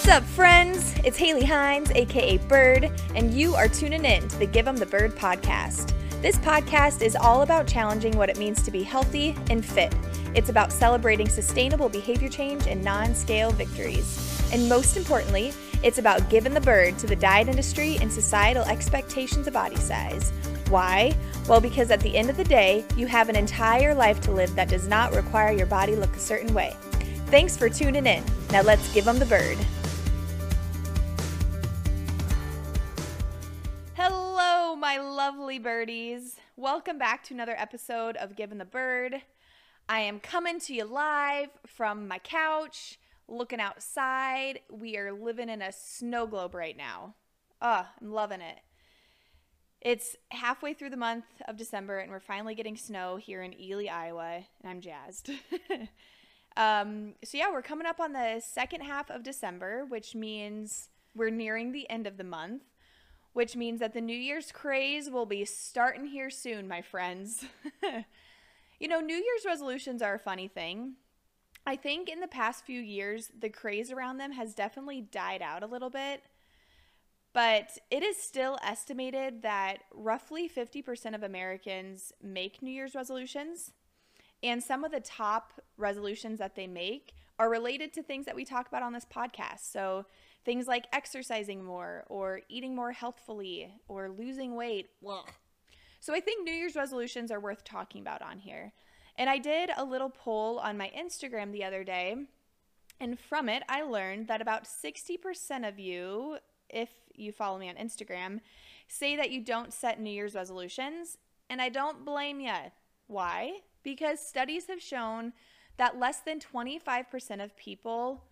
What's up, friends? It's Haley Hines, aka Bird, and you are tuning in to the Give 'em the Bird podcast. This podcast is all about challenging what it means to be healthy and fit. It's about celebrating sustainable behavior change and non scale victories. And most importantly, it's about giving the bird to the diet industry and societal expectations of body size. Why? Well, because at the end of the day, you have an entire life to live that does not require your body look a certain way. Thanks for tuning in. Now let's give them the bird. Lovely birdies. Welcome back to another episode of Give 'em the Bird. I am coming to you live from my couch, looking outside. We are living in a snow globe right now. Oh, I'm loving it. It's halfway through the month of December, and we're finally getting snow here in Ely, Iowa, and I'm jazzed. um, so, yeah, we're coming up on the second half of December, which means we're nearing the end of the month, which means that the New Year's craze will be starting here soon, my friends. you know, New Year's resolutions are a funny thing. I think in the past few years, the craze around them has definitely died out a little bit. But it is still estimated that roughly 50% of Americans make New Year's resolutions. And some of the top resolutions that they make are related to things that we talk about on this podcast. So things like exercising more, or eating more healthfully, or losing weight. So I think New Year's resolutions are worth talking about on here. And I did a little poll on my Instagram the other day. And from it, I learned that about 60% of you, if you follow me on Instagram, say that you don't set New Year's resolutions, and I don't blame you. Why? Because studies have shown that less than 25% of people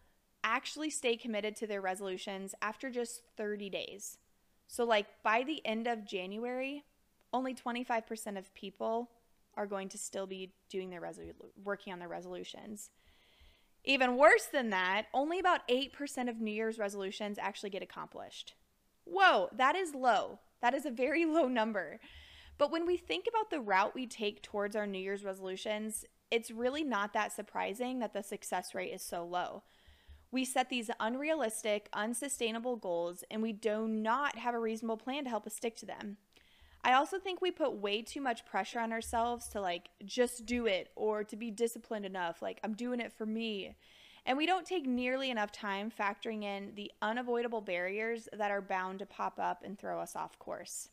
actually stay committed to their resolutions after just 30 days. So, like by the end of January, only 25% of people are going to still be doing their resolu- working on their resolutions. Even worse than that, only about 8% of New Year's resolutions actually get accomplished. Whoa, that is low. That is a very low number. But when we think about the route we take towards our New Year's resolutions, it's really not that surprising that the success rate is so low. We set these unrealistic, unsustainable goals, and we do not have a reasonable plan to help us stick to them. I also think we put way too much pressure on ourselves to like just do it or to be disciplined enough. Like, I'm doing it for me. And we don't take nearly enough time factoring in the unavoidable barriers that are bound to pop up and throw us off course.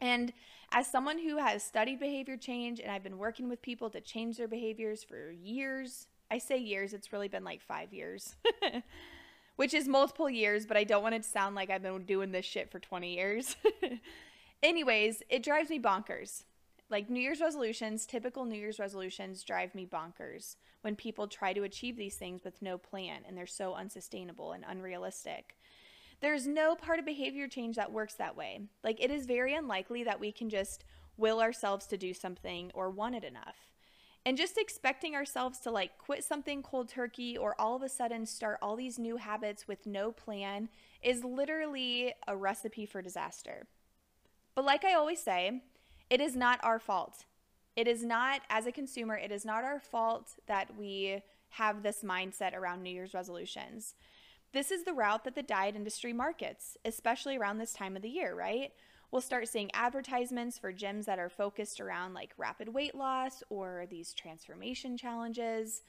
And as someone who has studied behavior change and I've been working with people to change their behaviors for years, I say years, it's really been like five years, which is multiple years, but I don't want it to sound like I've been doing this shit for 20 years. Anyways, it drives me bonkers. Like New Year's resolutions, typical New Year's resolutions drive me bonkers when people try to achieve these things with no plan and they're so unsustainable and unrealistic. There's no part of behavior change that works that way. Like it is very unlikely that we can just will ourselves to do something or want it enough. And just expecting ourselves to like quit something cold turkey or all of a sudden start all these new habits with no plan is literally a recipe for disaster. But like I always say, it is not our fault. It is not, as a consumer, it is not our fault that we have this mindset around New Year's resolutions. This is the route that the diet industry markets, especially around this time of the year, right? We'll start seeing advertisements for gyms that are focused around like rapid weight loss or these transformation challenges.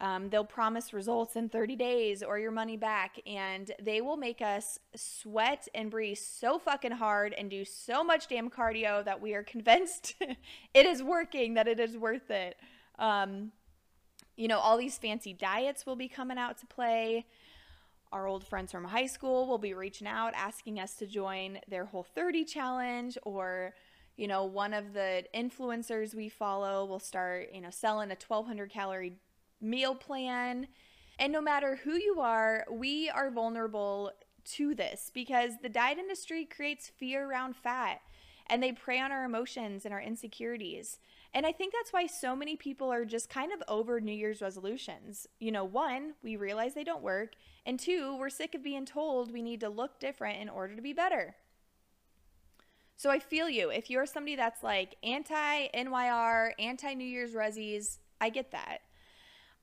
Um, they'll promise results in 30 days or your money back, and they will make us sweat and breathe so fucking hard and do so much damn cardio that we are convinced it is working, that it is worth it. Um, you know, all these fancy diets will be coming out to play. Our old friends from high school will be reaching out asking us to join their Whole 30 challenge or you know, one of the influencers we follow will start, you know, selling a 1200 calorie meal plan. And no matter who you are, we are vulnerable to this because the diet industry creates fear around fat and they prey on our emotions and our insecurities. And I think that's why so many people are just kind of over New Year's resolutions. You know, one, we realize they don't work, and two, we're sick of being told we need to look different in order to be better. So I feel you. If you're somebody that's like anti NYR, anti New Year's resis, I get that.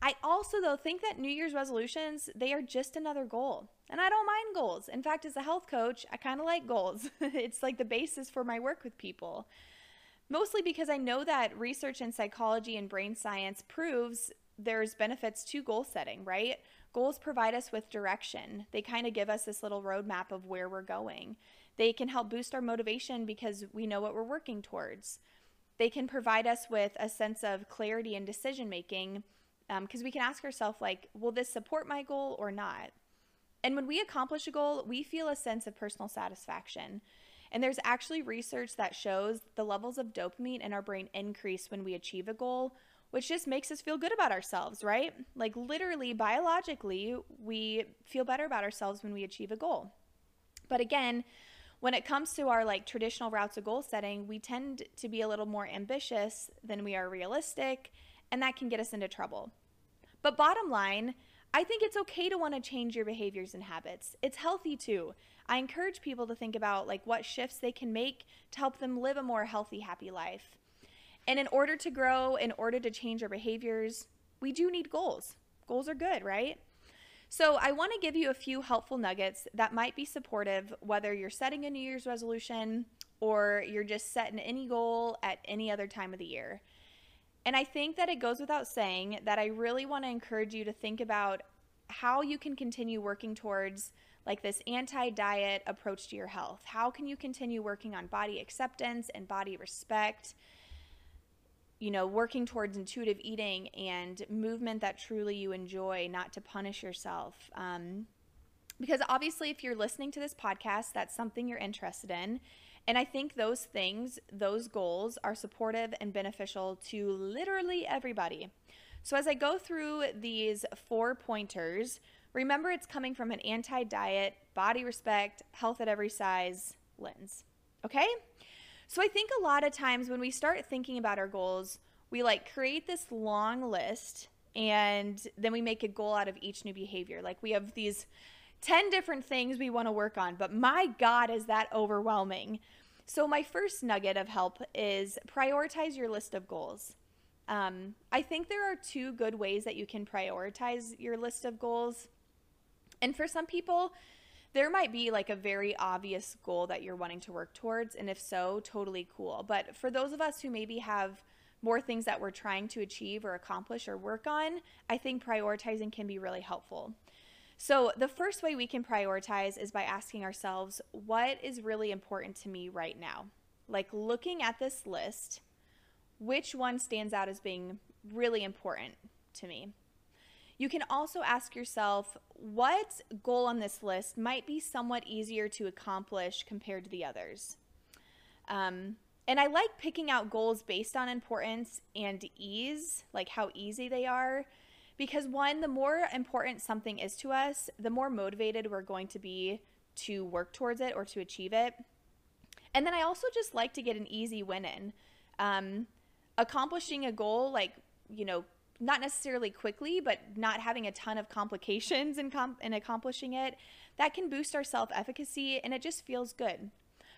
I also though think that New Year's resolutions, they are just another goal. And I don't mind goals. In fact, as a health coach, I kind of like goals. it's like the basis for my work with people. Mostly because I know that research in psychology and brain science proves there's benefits to goal setting, right? Goals provide us with direction. They kind of give us this little roadmap of where we're going. They can help boost our motivation because we know what we're working towards. They can provide us with a sense of clarity and decision making because um, we can ask ourselves, like, will this support my goal or not? And when we accomplish a goal, we feel a sense of personal satisfaction. And there's actually research that shows the levels of dopamine in our brain increase when we achieve a goal, which just makes us feel good about ourselves, right? Like literally, biologically, we feel better about ourselves when we achieve a goal. But again, when it comes to our like traditional routes of goal setting, we tend to be a little more ambitious than we are realistic, and that can get us into trouble. But bottom line, I think it's okay to want to change your behaviors and habits. It's healthy too. I encourage people to think about like what shifts they can make to help them live a more healthy, happy life. And in order to grow, in order to change our behaviors, we do need goals. Goals are good, right? So, I want to give you a few helpful nuggets that might be supportive whether you're setting a New Year's resolution or you're just setting any goal at any other time of the year. And I think that it goes without saying that I really want to encourage you to think about how you can continue working towards like this anti-diet approach to your health. How can you continue working on body acceptance and body respect? you know, working towards intuitive eating and movement that truly you enjoy, not to punish yourself. Um, because obviously, if you're listening to this podcast, that's something you're interested in. And I think those things, those goals are supportive and beneficial to literally everybody. So, as I go through these four pointers, remember it's coming from an anti diet, body respect, health at every size lens. Okay? So I think a lot of times when we start thinking about our goals, we like create this long list and then we make a goal out of each new behavior. Like we have these 10 different things we want to work on, but my God, is that overwhelming. So, my first nugget of help is prioritize your list of goals. Um, I think there are two good ways that you can prioritize your list of goals. And for some people, there might be like a very obvious goal that you're wanting to work towards. And if so, totally cool. But for those of us who maybe have more things that we're trying to achieve or accomplish or work on, I think prioritizing can be really helpful. So, the first way we can prioritize is by asking ourselves, what is really important to me right now? Like looking at this list, which one stands out as being really important to me? You can also ask yourself what goal on this list might be somewhat easier to accomplish compared to the others. Um, and I like picking out goals based on importance and ease, like how easy they are. Because one, the more important something is to us, the more motivated we're going to be to work towards it or to achieve it. And then I also just like to get an easy win in. Um, accomplishing a goal, like, you know, not necessarily quickly, but not having a ton of complications in, com- in accomplishing it, that can boost our self efficacy and it just feels good.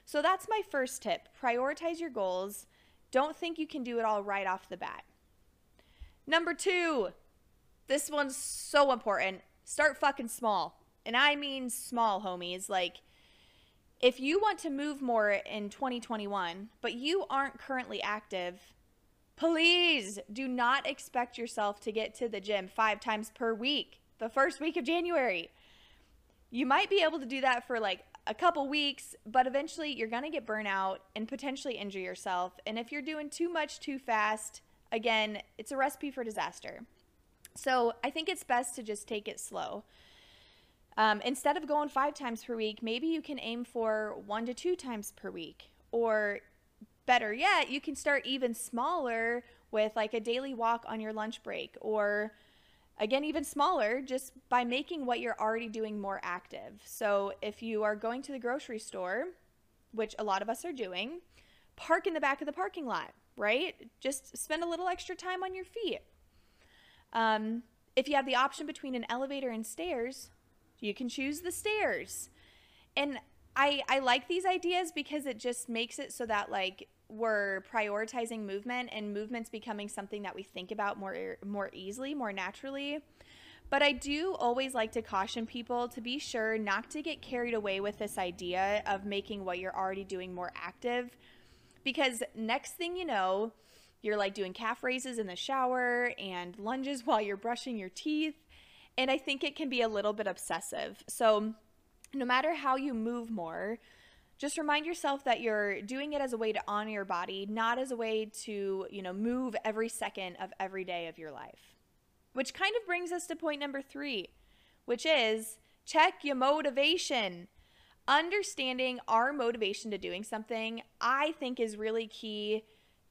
So that's my first tip prioritize your goals. Don't think you can do it all right off the bat. Number two, this one's so important. Start fucking small. And I mean small, homies. Like, if you want to move more in 2021, but you aren't currently active, Please do not expect yourself to get to the gym five times per week the first week of January. You might be able to do that for like a couple weeks, but eventually you're going to get burnout and potentially injure yourself. And if you're doing too much too fast, again, it's a recipe for disaster. So I think it's best to just take it slow. Um, instead of going five times per week, maybe you can aim for one to two times per week. Or better yet, you can start even smaller with like a daily walk on your lunch break or again even smaller just by making what you're already doing more active. So if you are going to the grocery store, which a lot of us are doing, park in the back of the parking lot, right? Just spend a little extra time on your feet. Um, if you have the option between an elevator and stairs, you can choose the stairs. And I I like these ideas because it just makes it so that like we're prioritizing movement and movement's becoming something that we think about more more easily, more naturally. But I do always like to caution people to be sure not to get carried away with this idea of making what you're already doing more active because next thing you know, you're like doing calf raises in the shower and lunges while you're brushing your teeth. And I think it can be a little bit obsessive. So, no matter how you move more, just remind yourself that you're doing it as a way to honor your body, not as a way to, you know, move every second of every day of your life. Which kind of brings us to point number three, which is check your motivation. Understanding our motivation to doing something, I think, is really key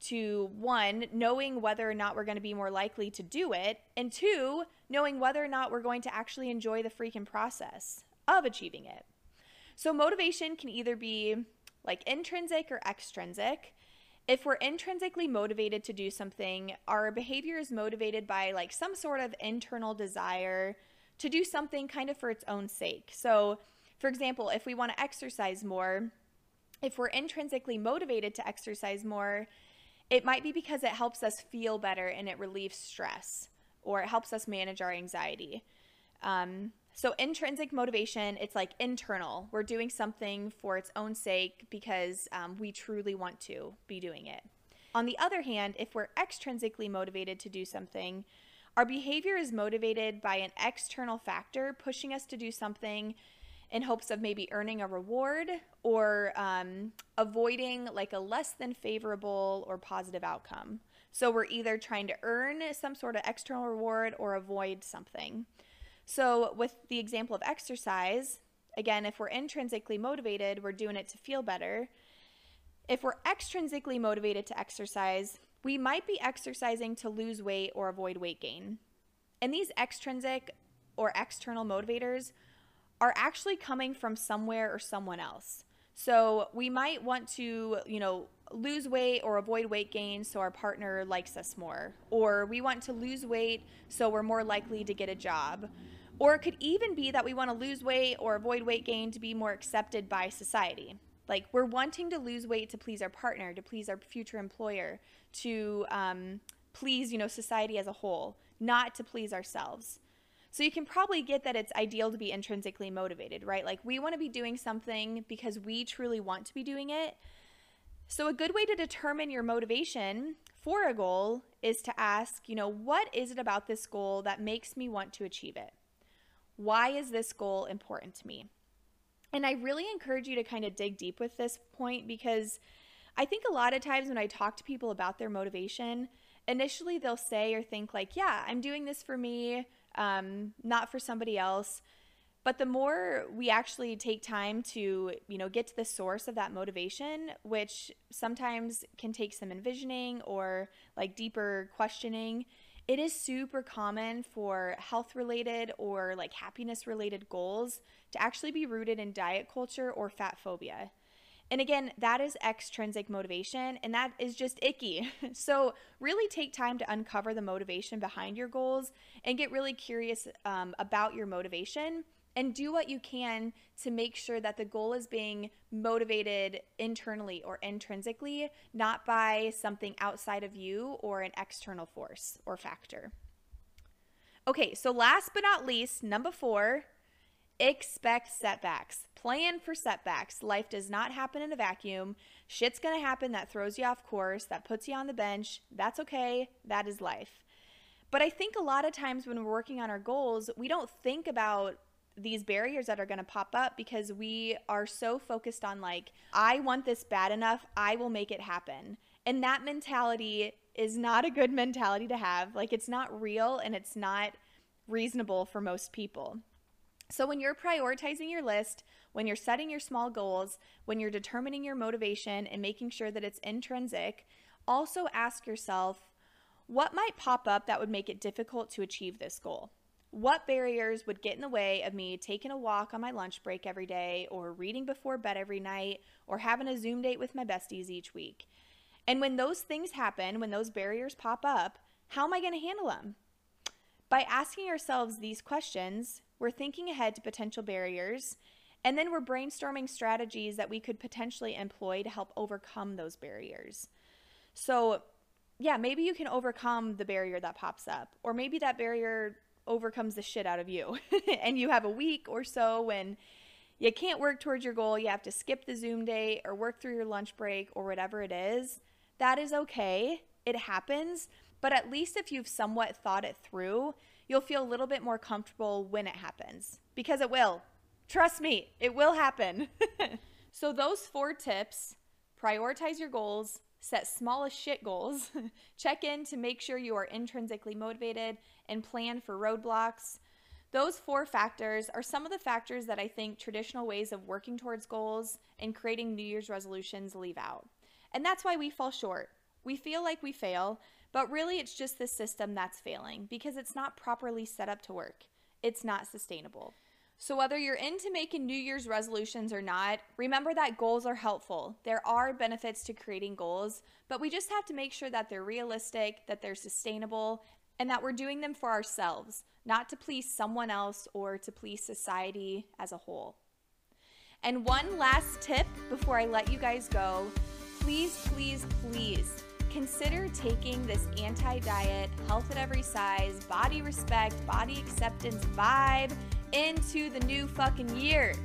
to one, knowing whether or not we're going to be more likely to do it, and two, knowing whether or not we're going to actually enjoy the freaking process of achieving it. So, motivation can either be like intrinsic or extrinsic. If we're intrinsically motivated to do something, our behavior is motivated by like some sort of internal desire to do something kind of for its own sake. So, for example, if we want to exercise more, if we're intrinsically motivated to exercise more, it might be because it helps us feel better and it relieves stress or it helps us manage our anxiety. Um, so, intrinsic motivation, it's like internal. We're doing something for its own sake because um, we truly want to be doing it. On the other hand, if we're extrinsically motivated to do something, our behavior is motivated by an external factor pushing us to do something in hopes of maybe earning a reward or um, avoiding like a less than favorable or positive outcome. So we're either trying to earn some sort of external reward or avoid something. So, with the example of exercise, again, if we're intrinsically motivated, we're doing it to feel better. If we're extrinsically motivated to exercise, we might be exercising to lose weight or avoid weight gain. And these extrinsic or external motivators are actually coming from somewhere or someone else. So we might want to, you know, lose weight or avoid weight gain so our partner likes us more. Or we want to lose weight so we're more likely to get a job. Or it could even be that we want to lose weight or avoid weight gain to be more accepted by society. Like we're wanting to lose weight to please our partner, to please our future employer, to um, please, you know, society as a whole, not to please ourselves. So you can probably get that it's ideal to be intrinsically motivated, right? Like we want to be doing something because we truly want to be doing it. So a good way to determine your motivation for a goal is to ask, you know, what is it about this goal that makes me want to achieve it? Why is this goal important to me? And I really encourage you to kind of dig deep with this point because I think a lot of times when I talk to people about their motivation, initially they'll say or think, like, yeah, I'm doing this for me um, not for somebody else. But the more we actually take time to, you know, get to the source of that motivation, which sometimes can take some envisioning or like deeper questioning, it is super common for health related or like happiness related goals to actually be rooted in diet culture or fat phobia. And again, that is extrinsic motivation, and that is just icky. So, really take time to uncover the motivation behind your goals and get really curious um, about your motivation and do what you can to make sure that the goal is being motivated internally or intrinsically, not by something outside of you or an external force or factor. Okay, so last but not least, number four, expect setbacks. Plan for setbacks. Life does not happen in a vacuum. Shit's going to happen that throws you off course, that puts you on the bench. That's okay. That is life. But I think a lot of times when we're working on our goals, we don't think about these barriers that are going to pop up because we are so focused on, like, I want this bad enough, I will make it happen. And that mentality is not a good mentality to have. Like, it's not real and it's not reasonable for most people. So, when you're prioritizing your list, when you're setting your small goals, when you're determining your motivation and making sure that it's intrinsic, also ask yourself what might pop up that would make it difficult to achieve this goal? What barriers would get in the way of me taking a walk on my lunch break every day, or reading before bed every night, or having a Zoom date with my besties each week? And when those things happen, when those barriers pop up, how am I going to handle them? By asking ourselves these questions, we're thinking ahead to potential barriers And then we're brainstorming strategies that we could potentially employ to help overcome those barriers. So, yeah, maybe you can overcome the barrier that pops up, or maybe that barrier overcomes the shit out of you. and you have a week or so when you can't work towards your goal, you have to skip the Zoom day or work through your lunch break or whatever it is. That is okay. It happens. But at least if you've somewhat thought it through, you'll feel a little bit more comfortable when it happens because it will. Trust me, it will happen. so, those four tips prioritize your goals, set small as shit goals, check in to make sure you are intrinsically motivated, and plan for roadblocks. Those four factors are some of the factors that I think traditional ways of working towards goals and creating New Year's resolutions leave out. And that's why we fall short. We feel like we fail, but really it's just the system that's failing because it's not properly set up to work. It's not sustainable. So, whether you're into making New Year's resolutions or not, remember that goals are helpful. There are benefits to creating goals, but we just have to make sure that they're realistic, that they're sustainable, and that we're doing them for ourselves, not to please someone else or to please society as a whole. And one last tip before I let you guys go please, please, please consider taking this anti diet, health at every size, body respect, body acceptance vibe into the new fucking year.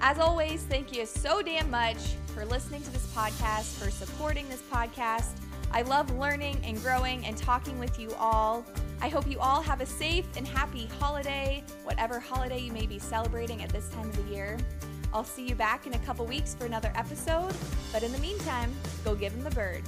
As always, thank you so damn much for listening to this podcast, for supporting this podcast. I love learning and growing and talking with you all. I hope you all have a safe and happy holiday, whatever holiday you may be celebrating at this time of the year. I'll see you back in a couple weeks for another episode, but in the meantime, go give him the bird.